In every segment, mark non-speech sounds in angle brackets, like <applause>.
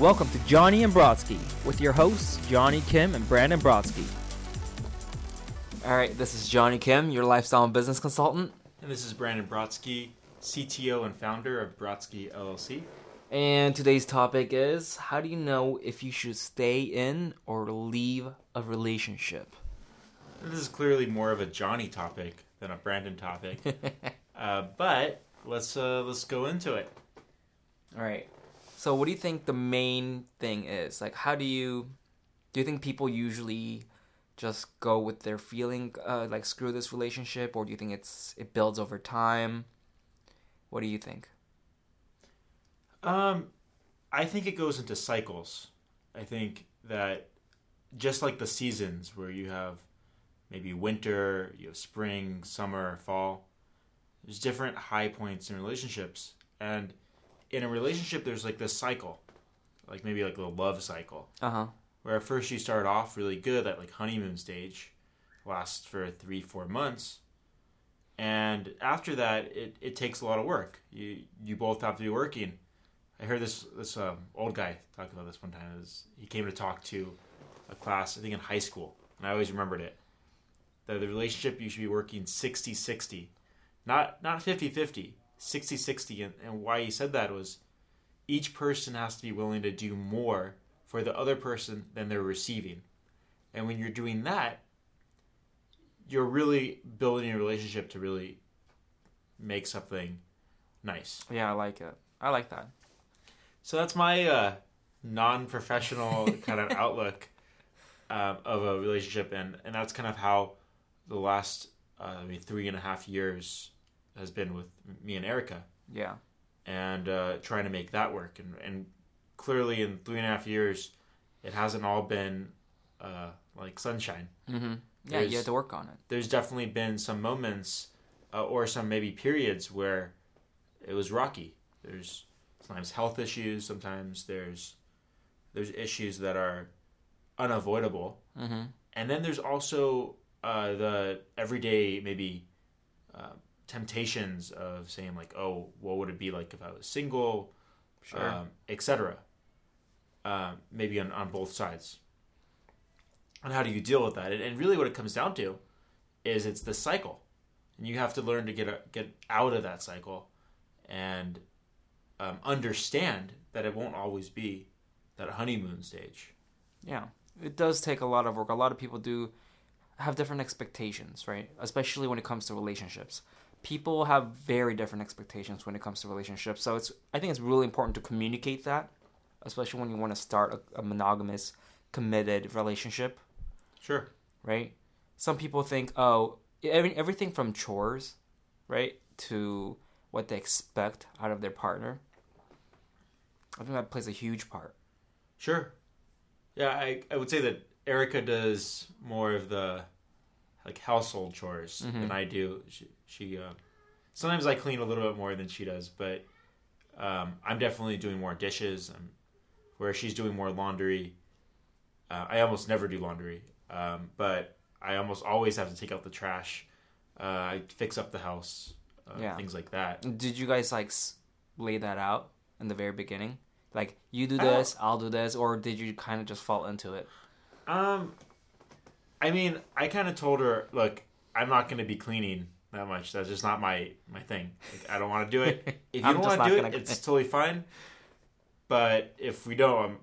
Welcome to Johnny and Brodsky with your hosts, Johnny Kim and Brandon Brodsky. All right, this is Johnny Kim, your lifestyle and business consultant. And this is Brandon Brodsky, CTO and founder of Brodsky LLC. And today's topic is how do you know if you should stay in or leave a relationship? This is clearly more of a Johnny topic than a Brandon topic. <laughs> uh, but let's uh, let's go into it. All right. So, what do you think the main thing is? Like, how do you do you think people usually just go with their feeling, uh, like screw this relationship, or do you think it's it builds over time? What do you think? Um, I think it goes into cycles. I think that just like the seasons where you have maybe winter, you have spring, summer, fall. There's different high points in relationships, and in a relationship, there's like this cycle, like maybe like a love cycle. Uh huh. Where at first you start off really good, that like honeymoon stage, lasts for three, four months, and after that, it, it takes a lot of work. You you both have to be working. I heard this this um, old guy talk about this one time. Was, he came to talk to a class, I think in high school, and I always remembered it. That the relationship you should be working 60-60, not not 50-50, 60-60. And, and why he said that was each person has to be willing to do more for the other person than they're receiving. And when you're doing that, you're really building a relationship to really make something nice. Yeah, I like it. I like that. So that's my uh, non-professional <laughs> kind of outlook um, of a relationship, and and that's kind of how the last uh, I mean three and a half years has been with me and Erica, Yeah. and uh, trying to make that work. And and clearly in three and a half years, it hasn't all been uh, like sunshine. Mm-hmm. Yeah, There's- you have to work on it. There's definitely been some moments, uh, or some maybe periods where it was rocky. There's sometimes health issues. Sometimes there's there's issues that are unavoidable, Mm-hmm. and then there's also uh, the everyday maybe uh, temptations of saying like, oh, what would it be like if I was single, Sure. um, etc. Um, maybe on, on both sides. And how do you deal with that? And, and really, what it comes down to is it's the cycle, and you have to learn to get a, get out of that cycle, and um, understand that it won't always be that honeymoon stage. Yeah, it does take a lot of work. A lot of people do have different expectations, right? Especially when it comes to relationships. People have very different expectations when it comes to relationships. So it's I think it's really important to communicate that, especially when you want to start a, a monogamous, committed relationship, Sure. right? Some people think, oh, every, everything from chores, right, to what they expect out of their partner. I think that plays a huge part. Sure. Yeah, I, I would say that Erica does more of the like household chores Mhm. than I do. She, she uh, sometimes I clean a little bit more than she does, but um, I'm definitely doing more dishes. Where she's doing more laundry. Uh, I almost never do laundry, um, but I almost always have to take out the trash. Uh, I fix up the house, uh, Yeah. things like that. Did you guys like lay that out in the very beginning? Like you do this, I'll do this, or did you kind of just fall into it? Um, I mean, I kind of told her, look, I'm not going to be cleaning that much. That's just not my my thing. Like, I don't want to do it. <laughs> If you don't want to do it, it's totally fine. But if we don't, I'm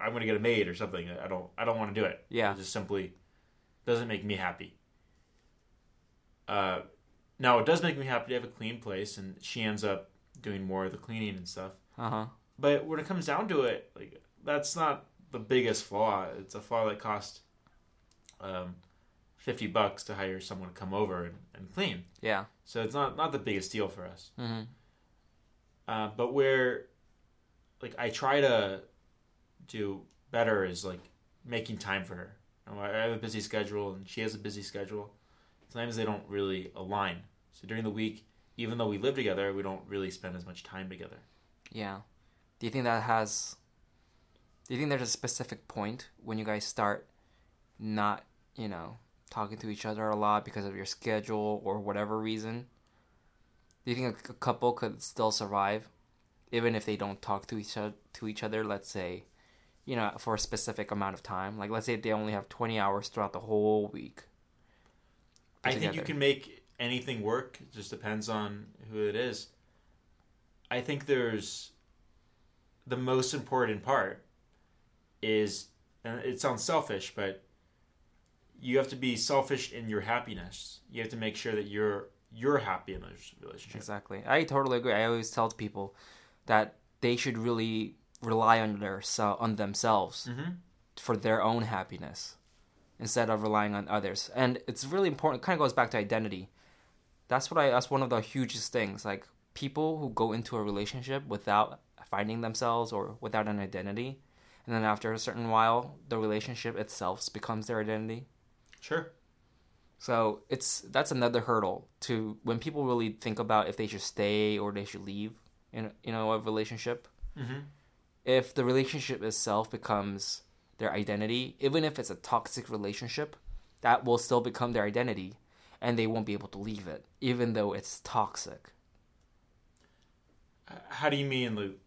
I'm going to get a maid or something. I don't I don't want to do it. Yeah. It just simply doesn't make me happy. Uh, now it does make me happy to have a clean place, and she ends up doing more of the cleaning and stuff. Uh huh. But when it comes down to it, like that's not the biggest flaw. It's a flaw that cost um, fifty bucks to hire someone to come over and, and clean. Yeah. So it's not not the biggest deal for us. Mm-hmm. Uh, but where like I try to do better is like making time for her. You know, I have a busy schedule and she has a busy schedule. Sometimes they don't really align. So during the week, even though we live together, we don't really spend as much time together. Yeah. Do you think that has? Do you think there's a specific point when you guys start not, you know, talking to each other a lot because of your schedule or whatever reason? Do you think a, couple could still survive, even if they don't talk to each other? To each other, let's say, you know, for a specific amount of time. Like let's say they only have 20 hours throughout the whole week. I think you can make anything work. It just depends on who it is. I think there's the most important part is, and it sounds selfish, but you have to be selfish in your happiness. You have to make sure that you're you're happy in this relationship. Exactly. I totally agree. I always tell people that they should really rely on their so- on themselves Mm-hmm. for their own happiness instead of relying on others. And it's really important. It kind of goes back to identity. That's what I. That's one of the hugest things. Like people who go into a relationship without finding themselves or without an identity, and then after a certain while, the relationship itself becomes their identity. Sure. So it's that's another hurdle to when people really think about if they should stay or they should leave in you know a relationship. Mm-hmm. If the relationship itself becomes their identity, even if it's a toxic relationship, that will still become their identity, and they won't be able to leave it, even though it's toxic. How do you mean, like,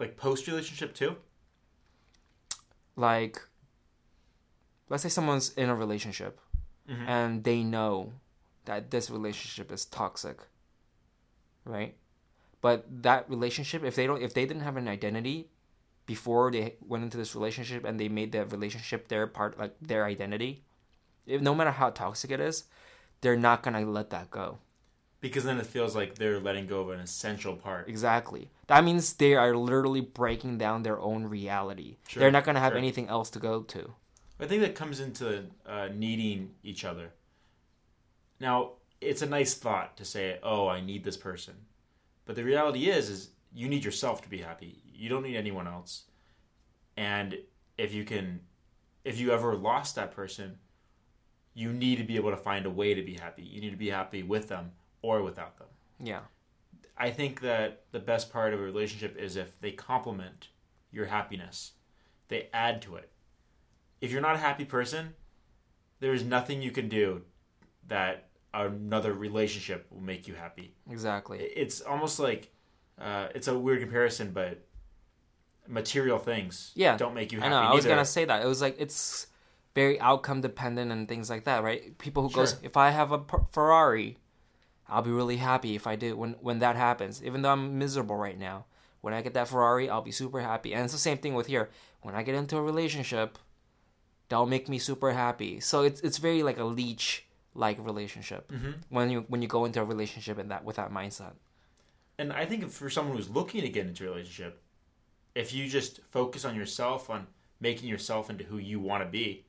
like post relationship too? Like, let's say someone's in a relationship Mhm. and they know that this relationship is toxic right but that relationship if they don't if they didn't have an identity before they went into this relationship and they made that relationship their part like their identity if, no matter how toxic it is they're not gonna let that go Because then it feels like they're letting go of an essential part. exactly that means they are literally breaking down their own reality Sure, they're not gonna have sure. anything else to go to I think that comes into uh, needing each other. Now, it's a nice thought to say, "Oh, I need this person," but the reality is, is you need yourself to be happy. You don't need anyone else. And if you can, if you ever lost that person, you need to be able to find a way to be happy. You need to be happy with them or without them. yeah I think that the best part of a relationship is if they complement your happiness, they add to it. If you're not a happy person, there is nothing you can do that another relationship will make you happy. exactly It's almost like uh, it's a weird comparison, but material things Yeah, don't make you I happy. know. I was gonna say that. It was like it's very outcome dependent and things like that, right? People who goes, if I have a Ferrari, I'll be really happy if I do when when that happens. Even though I'm miserable right now, when I get that Ferrari, I'll be super happy. And it's the same thing with here. When I get into a relationship, that'll make me super happy. So it's it's very like a leech like relationship Mhm. when you when you go into a relationship in that with that mindset. And I think for someone who's looking to get into a relationship, if you just focus on yourself, on making yourself into who you want to be,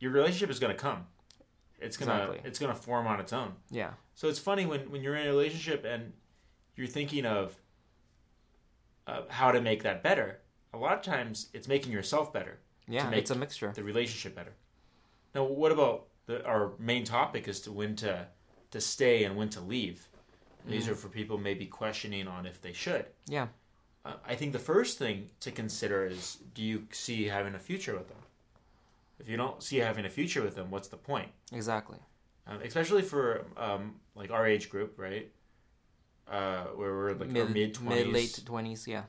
your relationship is going to come. It's gonna Exactly. it's gonna form on its own. Yeah, So it's funny when when you're in a relationship and you're thinking of uh, how to make that better. A lot of times, it's making yourself better, yeah. It's a mixture. the relationship better. Now, what about the, our main topic is to when to to stay and when to leave. These Mm. are for people maybe questioning on if they should. Yeah, Uh, I think the first thing to consider is do you see having a future with them? If you don't see having a future with them, what's the point? exactly. Um, especially for um, like our age group, right? Uh, where we're like mid mid late twenties. Yeah.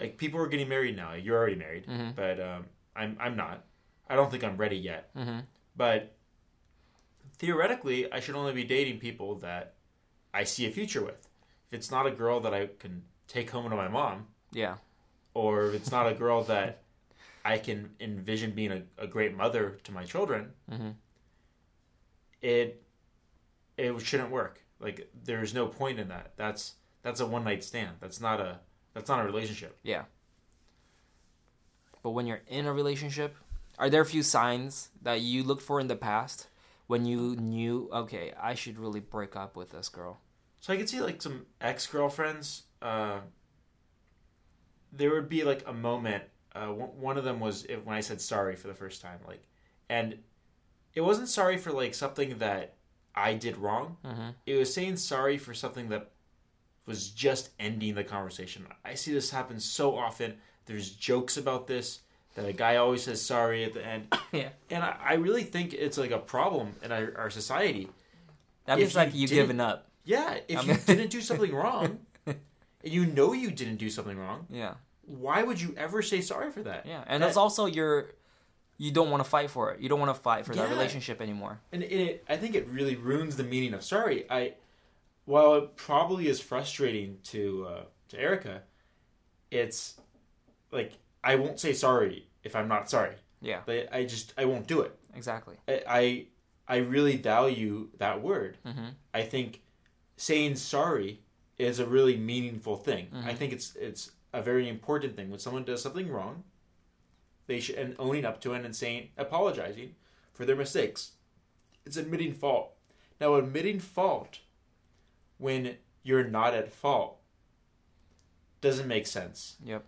Like people are getting married now. You're already married, Mhm. but um, I'm I'm not. I don't think I'm ready yet. Mm-hmm. But theoretically, I should only be dating people that I see a future with. If it's not a girl that I can take home to my mom, Yeah. or if it's not a girl that I can envision being a, a great mother to my children, Mm-hmm. it it shouldn't work. Like there's no point in that. That's that's a one night stand. That's not a that's not a relationship. Yeah. But when you're in a relationship, are there a few signs that you looked for in the past when you knew, okay, I should really break up with this girl? So I could see like some ex girlfriends. Uh, there would be like a moment. Uh, one of them was when I said sorry for the first time, like, and it wasn't sorry for like something that I did wrong. Mm-hmm. It was saying sorry for something that was just ending the conversation. I see this happen so often. There's jokes about this that a guy always says sorry at the end, <coughs> Yeah. and I, I really think it's like a problem in our, our society. That means like you giving up. Yeah, if I you <laughs> didn't do something wrong, and you know you didn't do something wrong, Yeah. why would you ever say sorry for that? Yeah, and That- it's also your you don't want to fight for it. You don't want to fight for that relationship anymore. and it, I think it really ruins the meaning of sorry. I, while it probably is frustrating to uh, to Erica, it's like I won't say sorry if I'm not sorry. Yeah, But I just I won't do it. exactly. I I, I really value that word. hmm I think saying sorry is a really meaningful thing. Mhm. I think it's it's a very important thing when someone does something wrong. They should and owning up to it and saying apologizing for their mistakes. It's admitting fault. Now admitting fault when you're not at fault doesn't make sense. Yep.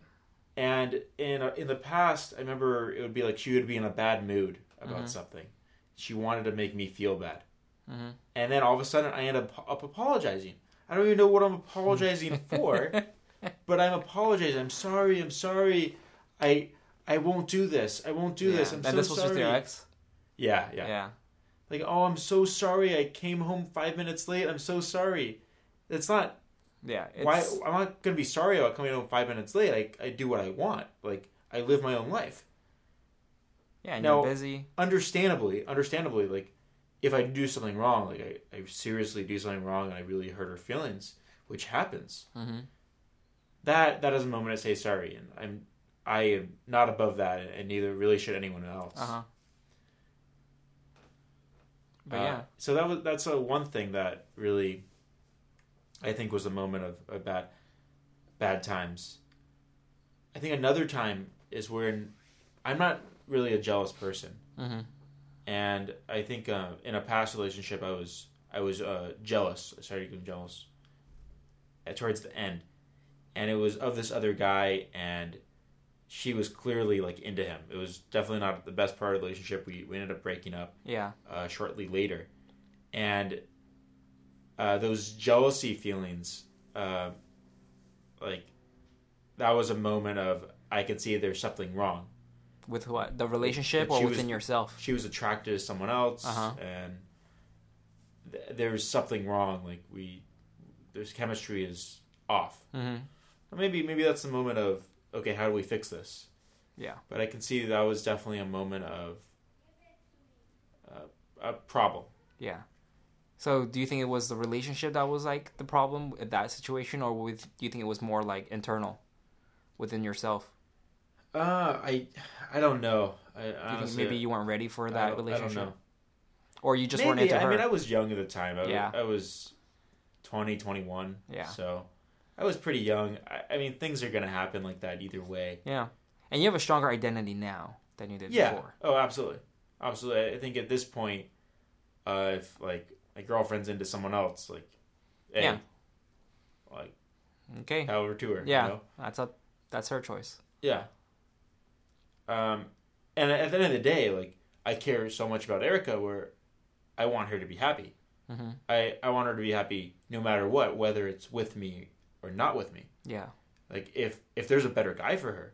And in in the past, I remember it would be like she would be in a bad mood about Mhm. something. She wanted to make me feel bad. hmm And then all of a sudden, I end up, up apologizing. I don't even know what I'm apologizing <laughs> for, but I'm apologizing. I'm sorry. I'm sorry. I I won't do this. I won't do this. I'm and so this was sorry. with your ex. Yeah, yeah, Yeah. Like, oh, I'm so sorry. I came home five minutes late. I'm so sorry. It's not. Yeah. It's, why? I'm not gonna be sorry about coming home five minutes late. I I do what I want. Like I live my own life. Yeah, and No. you're busy. Understandably, understandably, like if I do something wrong, like I, I seriously do something wrong and I really hurt her feelings, which happens. hmm that that is a moment to say sorry and i'm i am not above that and neither really should anyone else Uh huh. But Uh, yeah. so that was that's a one thing that really i think was a moment of, of bad bad times. I think another time is when i'm not really a jealous person. Hmm and i think uh, in a past relationship i was i was uh, jealous. I started getting jealous. Uh, towards the end. And it was of this other guy and she was clearly like into him. It was definitely not the best part of the relationship. We, we ended up breaking up Yeah. uh, shortly later. And uh, those jealousy feelings uh, like that was a moment of i could see there's something wrong With what? The relationship or was- within yourself? she was attracted to someone else Uh-huh. and th- there's something wrong like we there's chemistry is off hmm maybe maybe that's the moment of okay how do we fix this Yeah. but i can see that was definitely a moment of uh, a problem Yeah. So, do you think it was the relationship that was like the problem in that situation, or with, do you think it was more like internal, within yourself? uh i i don't know i Do honestly, maybe you weren't ready for that relationship, I don't know. or you just maybe, weren't into I mean, I was young at the time. I, Yeah. was, I was 20, 21. Yeah. So I was pretty young. I, I mean, things are going to happen like that either way. yeah, and you have a stronger identity now than you did Yeah. before. Oh, absolutely. Absolutely. I think at this point, uh, if like my girlfriend's into someone else, like, hey, Yeah. like, Okay. however to her. Yeah, You know? that's a that's her choice. Yeah. Um, and at the end of the day, like, I care so much about Erica where I want her to be happy. hmm I, I want her to be happy no matter what, whether it's with me or not with me. Yeah. Like if if there's a better guy for her,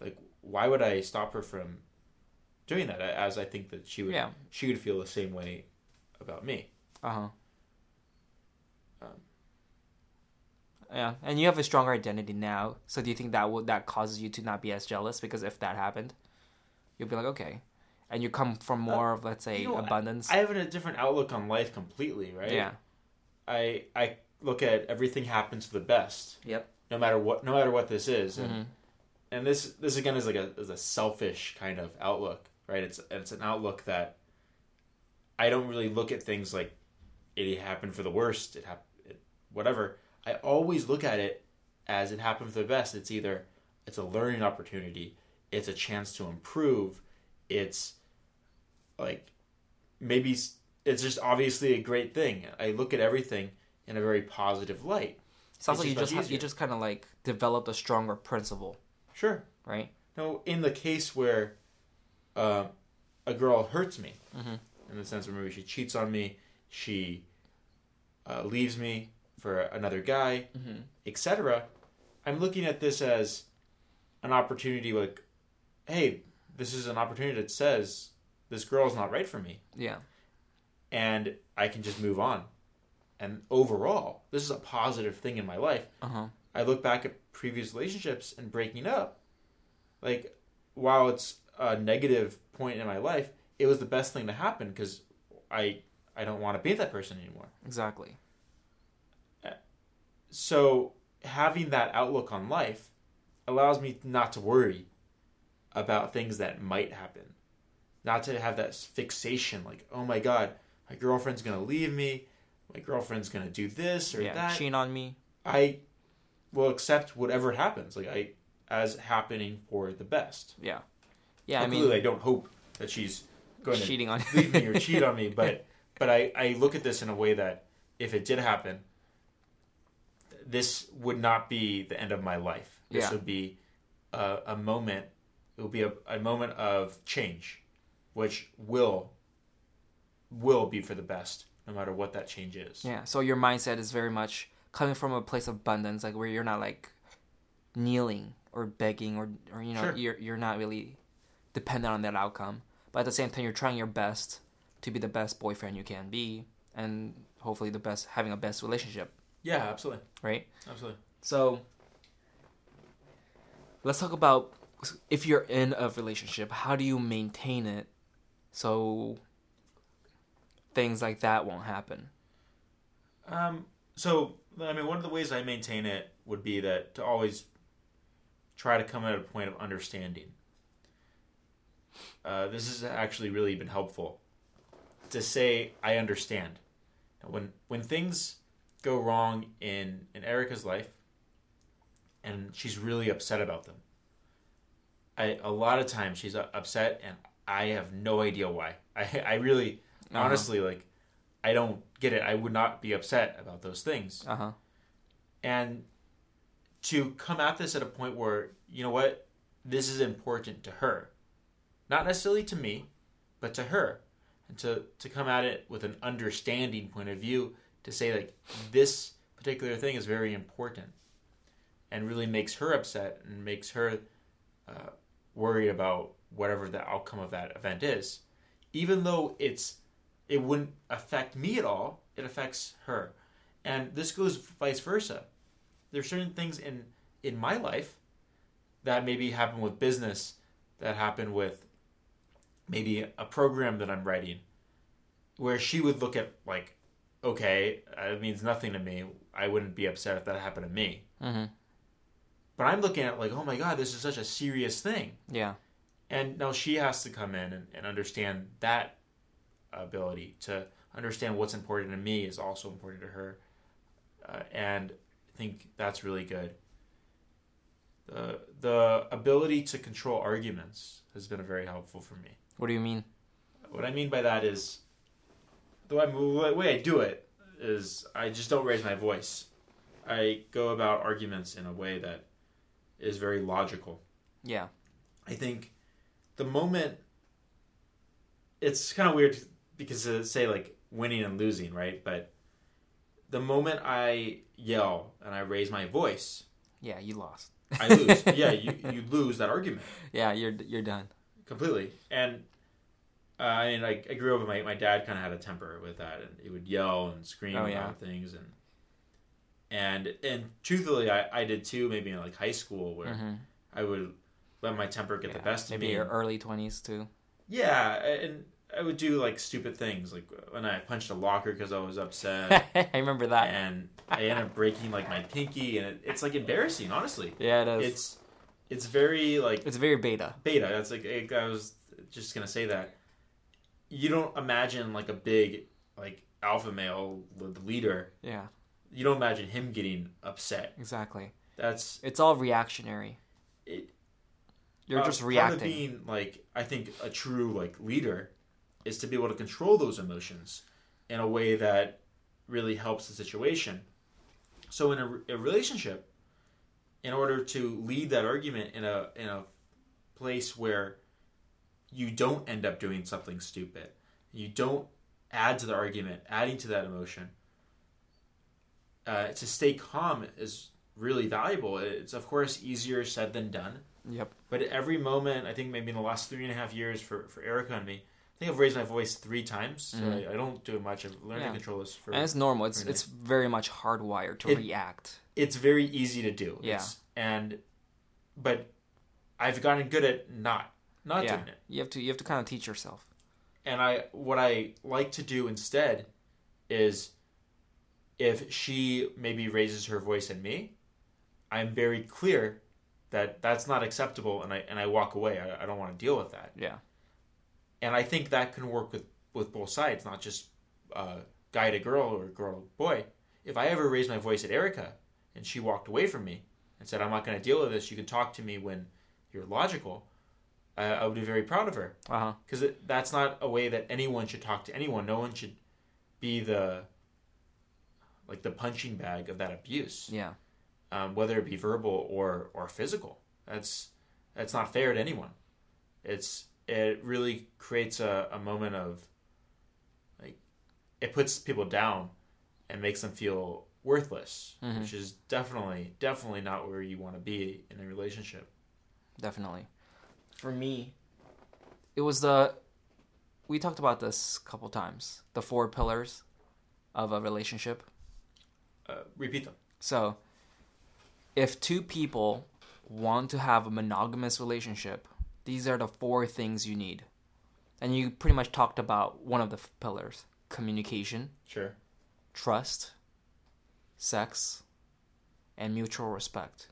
like why would I stop her from doing that? As I think that she would Yeah. she would feel the same way about me. Uh huh. Um, yeah, and you have a stronger identity now. So do you think that would that causes you to not be as jealous? Because if that happened, you'll be like, okay, and you come from more of let's say Uh, you know, abundance. I have a different outlook on life completely, right? Yeah. I I look at everything happens for the best. Yep. No matter what no matter what this is. And hmm and this this again is like a is a selfish kind of outlook, right? It's it's an outlook that I don't really look at things like it happened for the worst, it happened, it, whatever. I always look at it as it happened for the best. It's either it's a learning opportunity, it's a chance to improve, it's like maybe it's just obviously a great thing. I look at everything in a very positive light. Sounds It's like you just just ha- you just kind of like developed a stronger principle, Sure. right? No, in the case where uh, a girl hurts me, Mhm. in the sense where maybe she cheats on me, she uh, leaves me for another guy, Mm-hmm. etc., I'm looking at this as an opportunity like, hey, this is an opportunity that says this girl's not right for me, Yeah. and I can just move on. And overall, this is a positive thing in my life. Uh huh. I look back at previous relationships and breaking up, like while it's a negative point in my life, it was the best thing to happen because I I don't want to be that person anymore. Exactly. Uh, so having that outlook on life allows me not to worry about things that might happen. Not to have that fixation like, oh my god, my girlfriend's gonna leave me, my girlfriend's gonna do this or yeah, that. cheat on me. I will accept whatever happens, like I as happening for the best. Yeah. Yeah, I mean, I don't hope that she's going to cheating on leave me or <laughs> cheat on me, but but I, I look at this in a way that if it did happen, this would not be the end of my life. This Yeah. would be a, a moment. It would be a, a moment of change, which will will be for the best, no matter what that change is. Yeah. So your mindset is very much coming from a place of abundance, like where you're not like kneeling or begging or or you know Sure. you're you're not really dependent on that outcome. But at the same time, you're trying your best to be the best boyfriend you can be, and hopefully the best having a best relationship, Yeah, absolutely, right? absolutely. So let's talk about if you're in a relationship, how do you maintain it so things like that won't happen? Um, so, I mean, one of the ways I maintain it would be that to always try to come at a point of understanding. Uh, this has actually really been helpful to say I understand. When when things go wrong in in Erica's life, and she's really upset about them. I a lot of times she's upset, and I have no idea why. <laughs> I I really Uh-huh. honestly like I don't get it. I would not be upset about those things. Uh huh. And to come at this at a point where, you know what, this is important to her. Not necessarily to me, but to her. And to, to come at it with an understanding point of view to say, like, this particular thing is very important and really makes her upset and makes her uh, worried about whatever the outcome of that event is. Even though it's it wouldn't affect me at all, it affects her. And this goes vice versa. There's certain things in in my life that maybe happen with business, that happen with maybe a program that I'm writing, where she would look at like, okay, uh, it means nothing to me. I wouldn't be upset if that happened to me. Mm-hmm. But I'm looking at like, oh my god, this is such a serious thing. Yeah. And now she has to come in and, and understand that ability to understand what's important to me is also important to her. Uh, and I think that's really good. The, the ability to control arguments has been very helpful for me. What do you mean? What I mean by that is the way, the way I do it is I just don't raise my voice. I go about arguments in a way that is very logical. Yeah. I think the moment it's kind of weird because uh, say like winning and losing, right? But the moment I yell and I raise my voice, Yeah, you lost. I lose. <laughs> yeah, you you lose that argument Yeah, you're you're done. Completely. And uh, I mean, like I grew up with my my dad kind of had a temper with that, and he would yell and scream Oh, yeah. about things, and and and truthfully, I I did too. Maybe in like high school where Mm-hmm. I would let my temper get the best of Maybe me. your early twenties too. Yeah, and I would do like stupid things, like when I punched a locker because I was upset, <laughs> I remember that. and I ended up breaking like my pinky, and it, it's like embarrassing, honestly. Yeah, it is. It's, It's very like it's very beta. beta. That's like I was just gonna say that. You don't imagine like a big like alpha male the leader. Yeah, You don't imagine him getting upset. exactly. That's It's all reactionary. it. You're uh, just reacting. being like I think a true like leader is to be able to control those emotions in a way that really helps the situation. So in a, a relationship, in order to lead that argument in a in a place where you don't end up doing something stupid, you don't add to the argument, adding to that emotion. Uh, to stay calm is really valuable. It's of course easier said than done. Yep. But at every moment, I think maybe in the last three and a half years for, for Erica and me, think I've raised my voice three times. So Mhm. I, I don't do it much. I've learned Yeah. to control this for. and it's normal. It's Very it's very much hardwired to It- react. it's very easy to do. Yeah. It's, and but I've gotten good at not not yeah, doing it. you have to you have to kind of teach yourself. And I what I like to do instead is if she maybe raises her voice at me, I'm very clear that that's not acceptable and I and I walk away. I, I don't want to deal with that. Yeah, And I think that can work with with both sides, not just uh, guy to girl or girl to boy. If I ever raised my voice at Erica and she walked away from me and said, "I'm not going to deal with this. You can talk to me when you're logical," I, I would be very proud of her because that's not a way that anyone should talk to anyone. No one should be the like the punching bag of that abuse, Yeah, um, whether it be verbal or or physical. That's that's not fair to anyone. It's it really creates a, a moment of like it puts people down and makes them feel worthless, Mhm. which is definitely definitely not where you want to be in a relationship. definitely. For me, it was the we talked about this a couple times. The four pillars of a relationship. Uh, repeat them. So, if two people want to have a monogamous relationship, these are the four things you need. And you pretty much talked about one of the f- pillars communication, Sure. trust, sex, and mutual respect.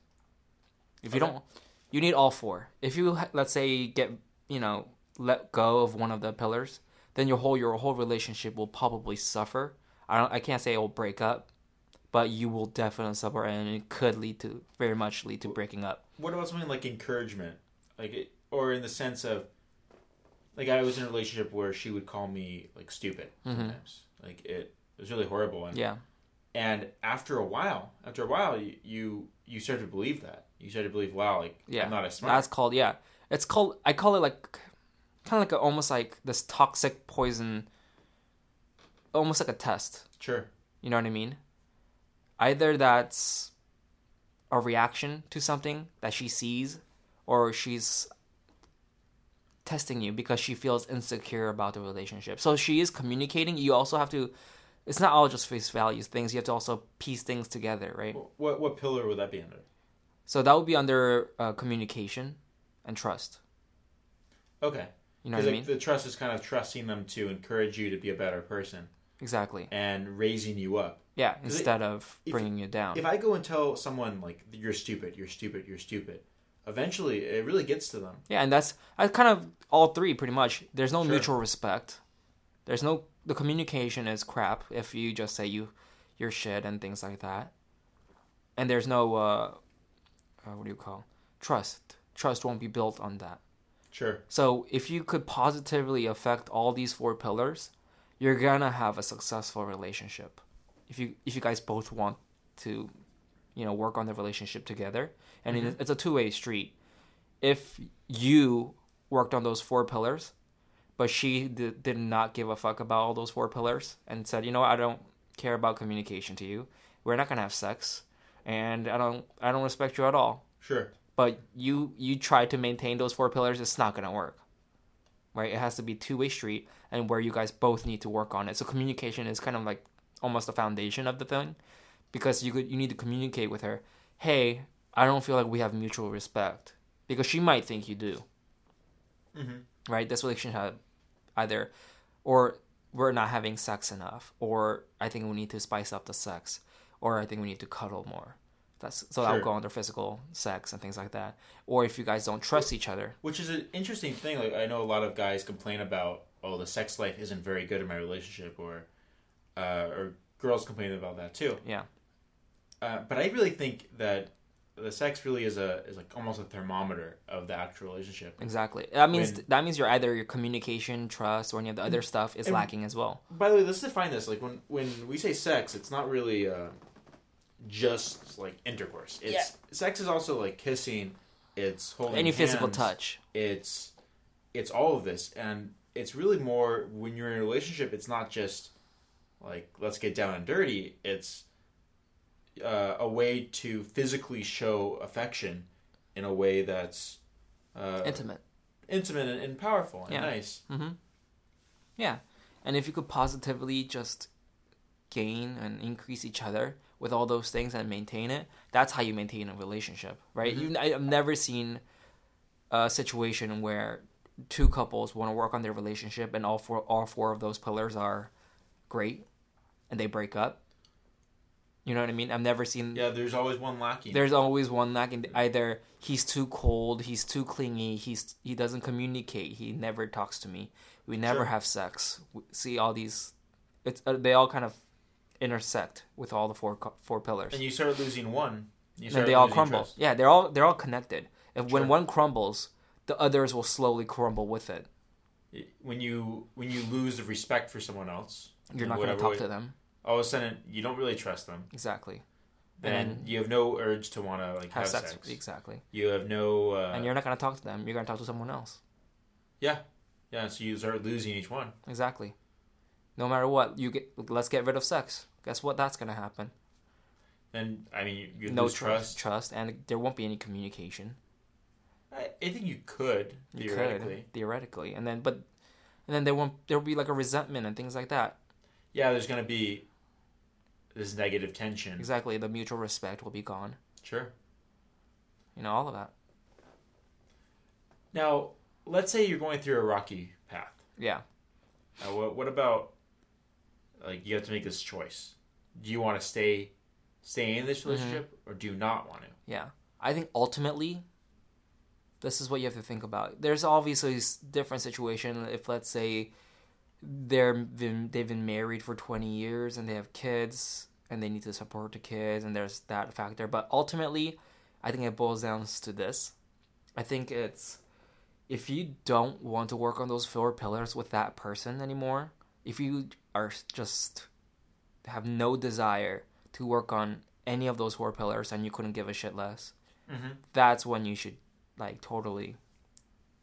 If you Okay. don't, you need all four. If you, let's say, get, you know, let go of one of the pillars, then your whole your whole relationship will probably suffer. I don't, I can't say it will break up, but you will definitely suffer, and it could lead to very much lead to breaking up. What about something like encouragement, like it, or in the sense of, like I was in a relationship where she would call me like stupid Mhm. sometimes. Like it, it was really horrible, and Yeah, and after a while, after a while, you you, you start to believe that. You start to believe, wow, like yeah. I'm not as smart. That's called yeah. It's called I call it like kind of like a, almost like this toxic poison, almost like a test. Sure. You know what I mean? Either that's a reaction to something that she sees, or she's testing you because she feels insecure about the relationship. So she is communicating. You also have to. It's not all just face values things. You have to also piece things together, right? What what pillar would that be under? So that would be under uh, communication and trust. Okay. You know what I mean? the trust is kind of trusting them to encourage you to be a better person Exactly. and raising you up. Yeah. 'Cause it- Instead of if- bringing you down. If I go and tell someone like you're stupid, you're stupid, you're stupid, eventually it really gets to them. Yeah, and that's I kind of all three pretty much. There's no Sure. mutual respect. There's no the communication is crap if you just say you you're shit and things like that. And there's no uh, uh what do you call trust. Trust won't be built on that. Sure. So if you could positively affect all these four pillars, you're gonna have a successful relationship. If you if you guys both want to, you know, work on the relationship together, and mm-hmm. it- it's a two way street. If you worked on those four pillars, but she did, did not give a fuck about all those four pillars and said, you know, what, I don't care about communication to you. We're not gonna have sex, and I don't I don't respect you at all Sure. but you you try to maintain those four pillars it's not going to work right it has to be two-way street and where you guys both need to work on it so communication is kind of like almost the foundation of the thing because you could you need to communicate with her hey i don't feel like we have mutual respect. Because she might think you do. Mm-hmm. right? This relationship either or we're not having sex enough or i think we need to spice up the sex or i think we need to cuddle more. That's so that'll go under physical sex and things like that. Or if you guys don't trust each other. Which is an interesting thing. Like I know a lot of guys complain about, oh, the sex life isn't very good in my relationship, or uh, or girls complain about that too. yeah. Uh, but I really think that the sex really is a is like almost a thermometer of the actual relationship. exactly that means When- that means your either your communication trust or any of the other stuff is and- lacking as well By the way, let's define this. Like when when we say sex, it's not really uh, just like intercourse. It's sex is also like kissing. It's holding any physical touch It's it's all of this, and it's really more when you're in a relationship. It's not just like let's get down and dirty. It's uh, a way to physically show affection in a way that's uh, intimate intimate and, and powerful and Yeah. nice. hmm Yeah, and if you could positively just gain and increase each other with all those things and maintain it, that's how you maintain a relationship, right? Mhm. You, I've never seen a situation where two couples want to work on their relationship and all four all four of those pillars are great, and they break up. You know what I mean? I've never seen. Yeah, there's always one lacking. There's always one lacking. Either he's too cold, he's too clingy, he's he doesn't communicate, he never talks to me. We never Sure. have sex. We see all these, it's uh, they all kind of intersect with all the four four pillars, and you start losing one. You and they all crumble. trust. Yeah, they're all they're all connected. If when one crumbles, the others will slowly crumble with it. When you when you lose the respect for someone else, You're not going to talk way- to them All of a sudden, you don't really trust them. exactly. Then And you have no urge to want to like have, have, sex, sex. exactly, You have no. Uh, and you're not going to talk to them. You're going to talk to someone else. yeah, yeah. So you start losing each one. Exactly. No matter what, you get let's get rid of sex. Guess what? That's gonna happen. Then I mean, you, you no lose trust, trust. trust, and there won't be any communication. I, I think you could You theoretically. could theoretically, and then but, and then there won't there will be like a resentment and things like that. Yeah, there's gonna be this negative tension. Exactly, the mutual respect will be gone. Sure. You know all of that. Now, let's say you're going through a rocky path. Yeah, Now, what, what about like you have to make this choice? Do you want to stay stay in this Mm-hmm. relationship or do you not want to? yeah. I think ultimately, this is what you have to think about. There's obviously different situation. If let's say they're been, they've been married for 20 years and they have kids and they need to support the kids and there's that factor. But ultimately, I think it boils down to this. I think it's if you don't want to work on those four pillars with that person anymore, if you are just have no desire to work on any of those four pillars and you couldn't give a shit less, Mm-hmm. that's when you should like totally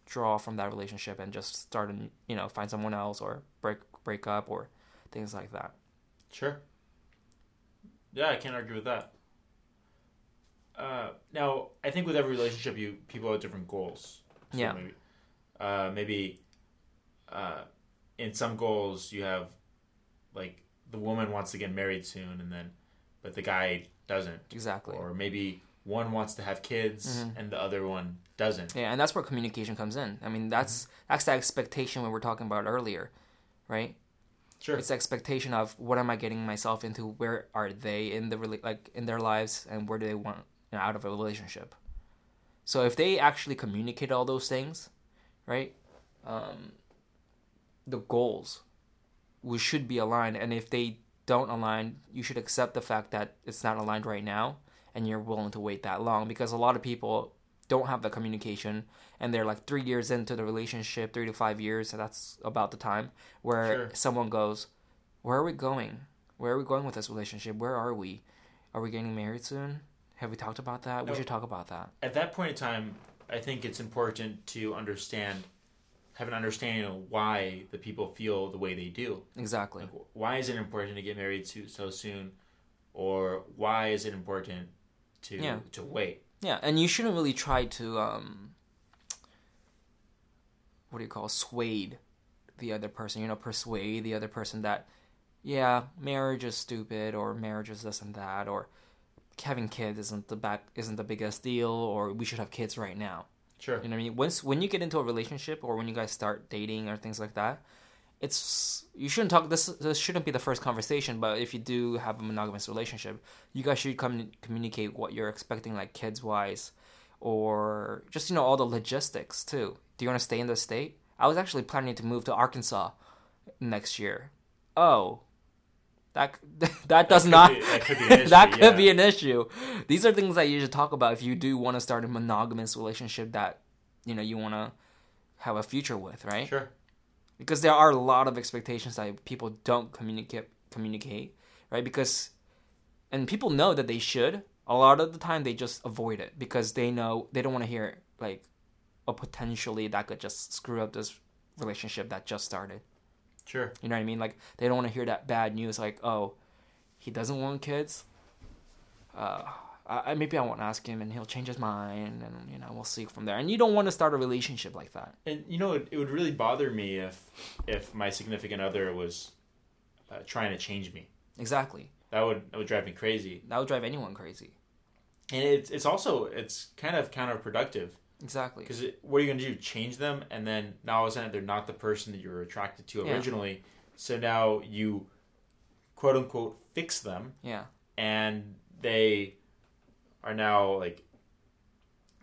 draw from that relationship and just start and you know find someone else or break break up or things like that. Sure. Yeah, I can't argue with that. Uh, now, I think with every relationship, you people have different goals. So Yeah. Maybe, uh, maybe, uh, in some goals you have, like the woman wants to get married soon, and then, but the guy doesn't, Exactly. or maybe one wants to have kids Mhm. and the other one doesn't. Yeah, and that's where communication comes in. I mean, that's that's the expectation we were talking about earlier, right? Sure. It's the expectation of what am I getting myself into? Where are they in the like in their lives, and where do they want you know, out of a relationship? So if they actually communicate all those things, right? Um, the goals, we should be aligned, and if they don't align, you should accept the fact that it's not aligned right now, and you're willing to wait that long because a lot of people don't have the communication and they're like three years into the relationship three to five years so that's about the time where Sure. someone goes where are we going? Where are we going with this relationship? Where are we? Are we getting married soon? Have we talked about that? No. we should talk about that. At that point in time, I think it's important to understand, have an understanding of why the people feel the way they do. exactly. Like, why is it important to get married so, so soon, or why is it important to Yeah. to wait? yeah and you shouldn't really try to um what do you call swayed the other person you know persuade the other person that yeah marriage is stupid or marriage is this and that or having kids isn't the back isn't the biggest deal or we should have kids right now Sure. you know what i mean once when you get into a relationship or when you guys start dating or things like that it's you shouldn't talk this this shouldn't be the first conversation but if you do have a monogamous relationship you guys should come communicate what you're expecting like kids wise or just you know all the logistics too. Do you want to stay in the state? I was actually planning to move to arkansas next year. Oh that <laughs> that does could not be- that could be an <laughs> issue, that could yeah. be an issue. These are things that you should talk about if you do want to start a monogamous relationship that you know you want to have a future with right? Sure. Because there are a lot of expectations that people don't communicate communicate right? Because and people know that they should. A lot of the time they just avoid it because they know they don't want to hear like a potentially that could just screw up this relationship that just started. Sure. you know what i mean? Like they don't want to hear that bad news like oh he doesn't want kids. Uh I, maybe I won't ask him, and he'll change his mind, and you know we'll see from there. And you don't want to start a relationship like that. And you know, it, it would really bother me if if my significant other was uh, trying to change me. Exactly. That would that would drive me crazy. That would drive anyone crazy. And it's it's also it's kind of counterproductive. Exactly. Because what are you going to do? Change them, and then now all of a sudden they're not the person that you were attracted to Yeah. originally. So now you, quote unquote, fix them, Yeah. and they are now like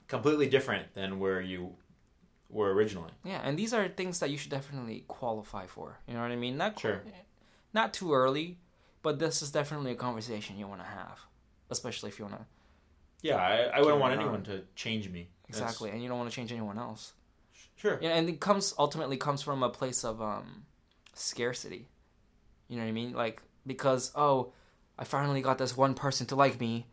completely different than where you were originally. Yeah, and these are things that you should definitely qualify for. You know what I mean? Not Sure. not too early, but this is definitely a conversation you want to have, especially if you want to Yeah, I, I wouldn't want it on. anyone to change me. That's- exactly, and you don't want to change anyone else. Sure. Yeah, and it comes ultimately comes from a place of um scarcity. You know what I mean? Like because oh, I finally got this one person to like me,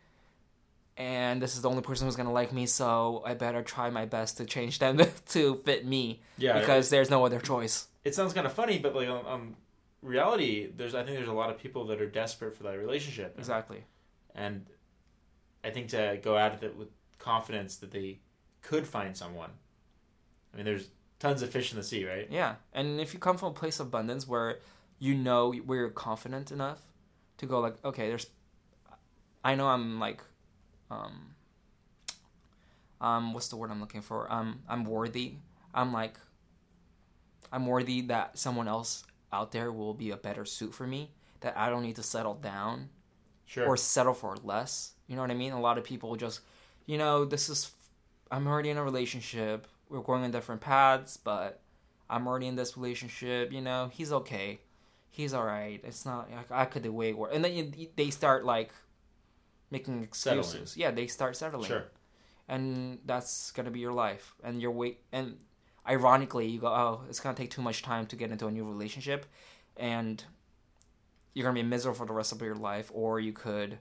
and this is the only person who's gonna like me, so I better try my best to change them <laughs> to fit me Yeah. because there's no other choice. it sounds kind of funny, but like on, on reality, there's I think there's a lot of people that are desperate for that relationship. And- Exactly. and I think to go at it with confidence that they could find someone. I mean, there's tons of fish in the sea, right? Yeah, and if you come from a place of abundance where you know where you're confident enough to go like, okay, there's, I know I'm like, um, um, what's the word I'm looking for? Um, I'm worthy. I'm like, I'm worthy that someone else out there will be a better suit for me. That I don't need to settle down Sure. or settle for less. You know what I mean? A lot of people just, you know, this is, I'm already in a relationship. We're going on different paths, but I'm already in this relationship. You know, he's okay. He's all right. It's not, I, I could do way worse. And then you, they start like making excuses. Settling. Yeah, they start settling. Sure. And that's going to be your life. And you're wait, and ironically, you go, oh, it's going to take too much time to get into a new relationship. And you're going to be miserable for the rest of your life. Or you could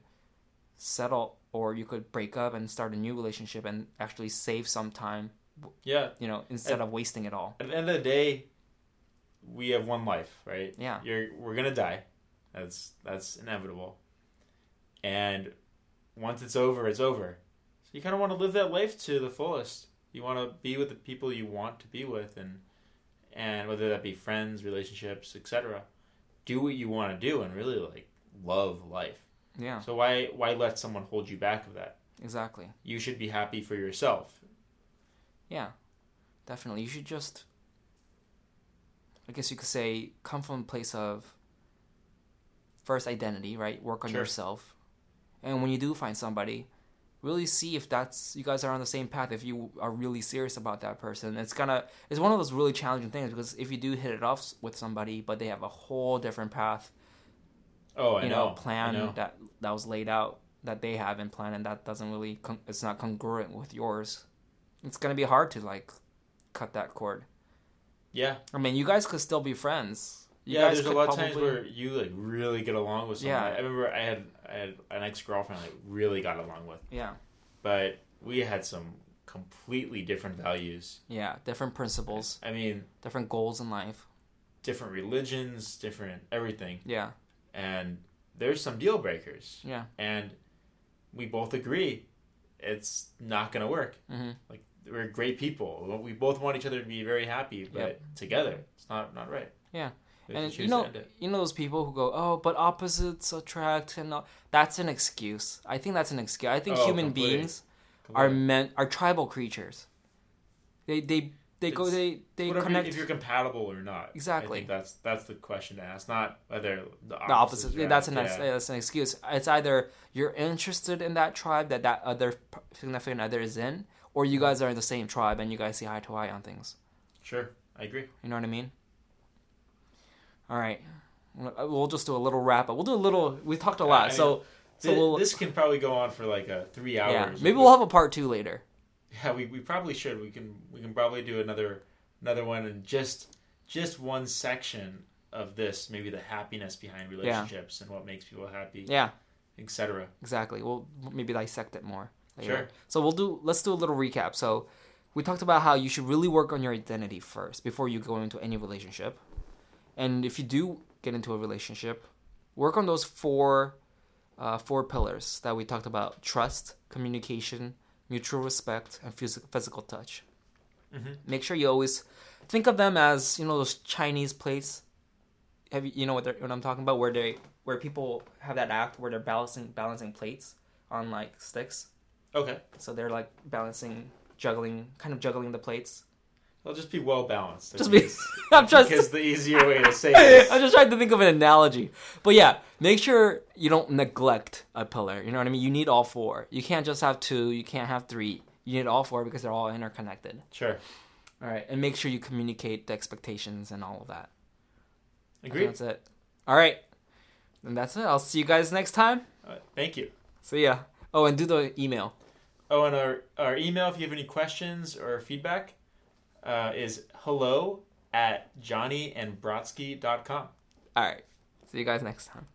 settle or you could break up and start a new relationship and actually save some time Yeah. you know instead And- of wasting it all At the end of the day, we have one life, right? yeah You're we're gonna die. That's that's inevitable. And once it's over, it's over. So you kind of want to live that life to the fullest. You want to be with the people you want to be with, and and whether that be friends, relationships, etc. Do what you want to do, and really like love life. yeah So why why let someone hold you back of that? exactly You should be happy for yourself. yeah definitely you should just i guess you could say come from a place of first identity right work on Sure. yourself and when you do find somebody really see if that's you guys are on the same path if you are really serious about that person it's gonna it's one of those really challenging things because if you do hit it off with somebody but they have a whole different path Oh, I you know. know, plan know. that that was laid out that they have in plan and that doesn't really con- it's not congruent with yours it's gonna be hard to like cut that cord Yeah, i mean you guys could still be friends you yeah. guys There's a lot of times where you like really get along with someone. Yeah. I remember I had had an ex girlfriend I really got along with, yeah but we had some completely different values. yeah different principles I mean, different goals in life different religions, different everything, yeah and there's some deal breakers, yeah and we both agree it's not gonna work. hmm Like we're great people. We both want each other to be very happy, but Yep. together, it's not not right. Yeah. And you know you know those people who go oh but opposites attract and all. that's an excuse i think that's an excuse i think Oh, human completely. beings are meant are tribal creatures they they they go they they connect if you're compatible or not. Exactly. I think that's that's the question to ask, not whether the opposite. the opposite. Yeah, that's an yeah. that's an excuse. It's either you're interested in that tribe that that other significant other is in, or you mm-hmm. guys are in the same tribe and you guys see eye to eye on things. Sure, I agree. You know what I mean? All right, we'll just do a little wrap up. We'll do a little. We talked a lot, I mean, so so we'll this can probably go on for like a three hours. yeah. Maybe we'll have a part two later. <laughs> Yeah, we, we probably should. We can we can probably do another another one and just just one section of this, maybe the happiness behind relationships and what makes people happy, Yeah, etc. exactly. We'll maybe dissect it more. later. Sure. So we'll do. Let's do a little recap. So we talked about how you should really work on your identity first before you go into any relationship, and if you do get into a relationship, work on those four uh, four pillars that we talked about: trust, communication, mutual respect, and phys- physical touch. Mm-hmm. Make sure you always think of them as you know those Chinese plates. Have you, you know what, they're- what I'm talking about? Where they where people have that act where they're balancing balancing plates on like sticks. Okay. So they're like balancing, juggling, kind of juggling the plates. They'll just be well balanced. Just be. <laughs> I'm just. because the easier way to say <laughs> this. I'm just trying to think of an analogy. But yeah, make sure you don't neglect a pillar. You know what I mean? You need all four. You can't just have two. You can't have three. You need all four because they're all interconnected. Sure. All right, and make sure you communicate the expectations and all of that. Agreed. That's it. All right, and that's it. I'll see you guys next time. Uh, thank you. See ya. Oh, and do the email. Oh, and our, our email, if you have any questions or feedback, uh, is hello at johnnyandbrodsky.com. All right. See you guys next time.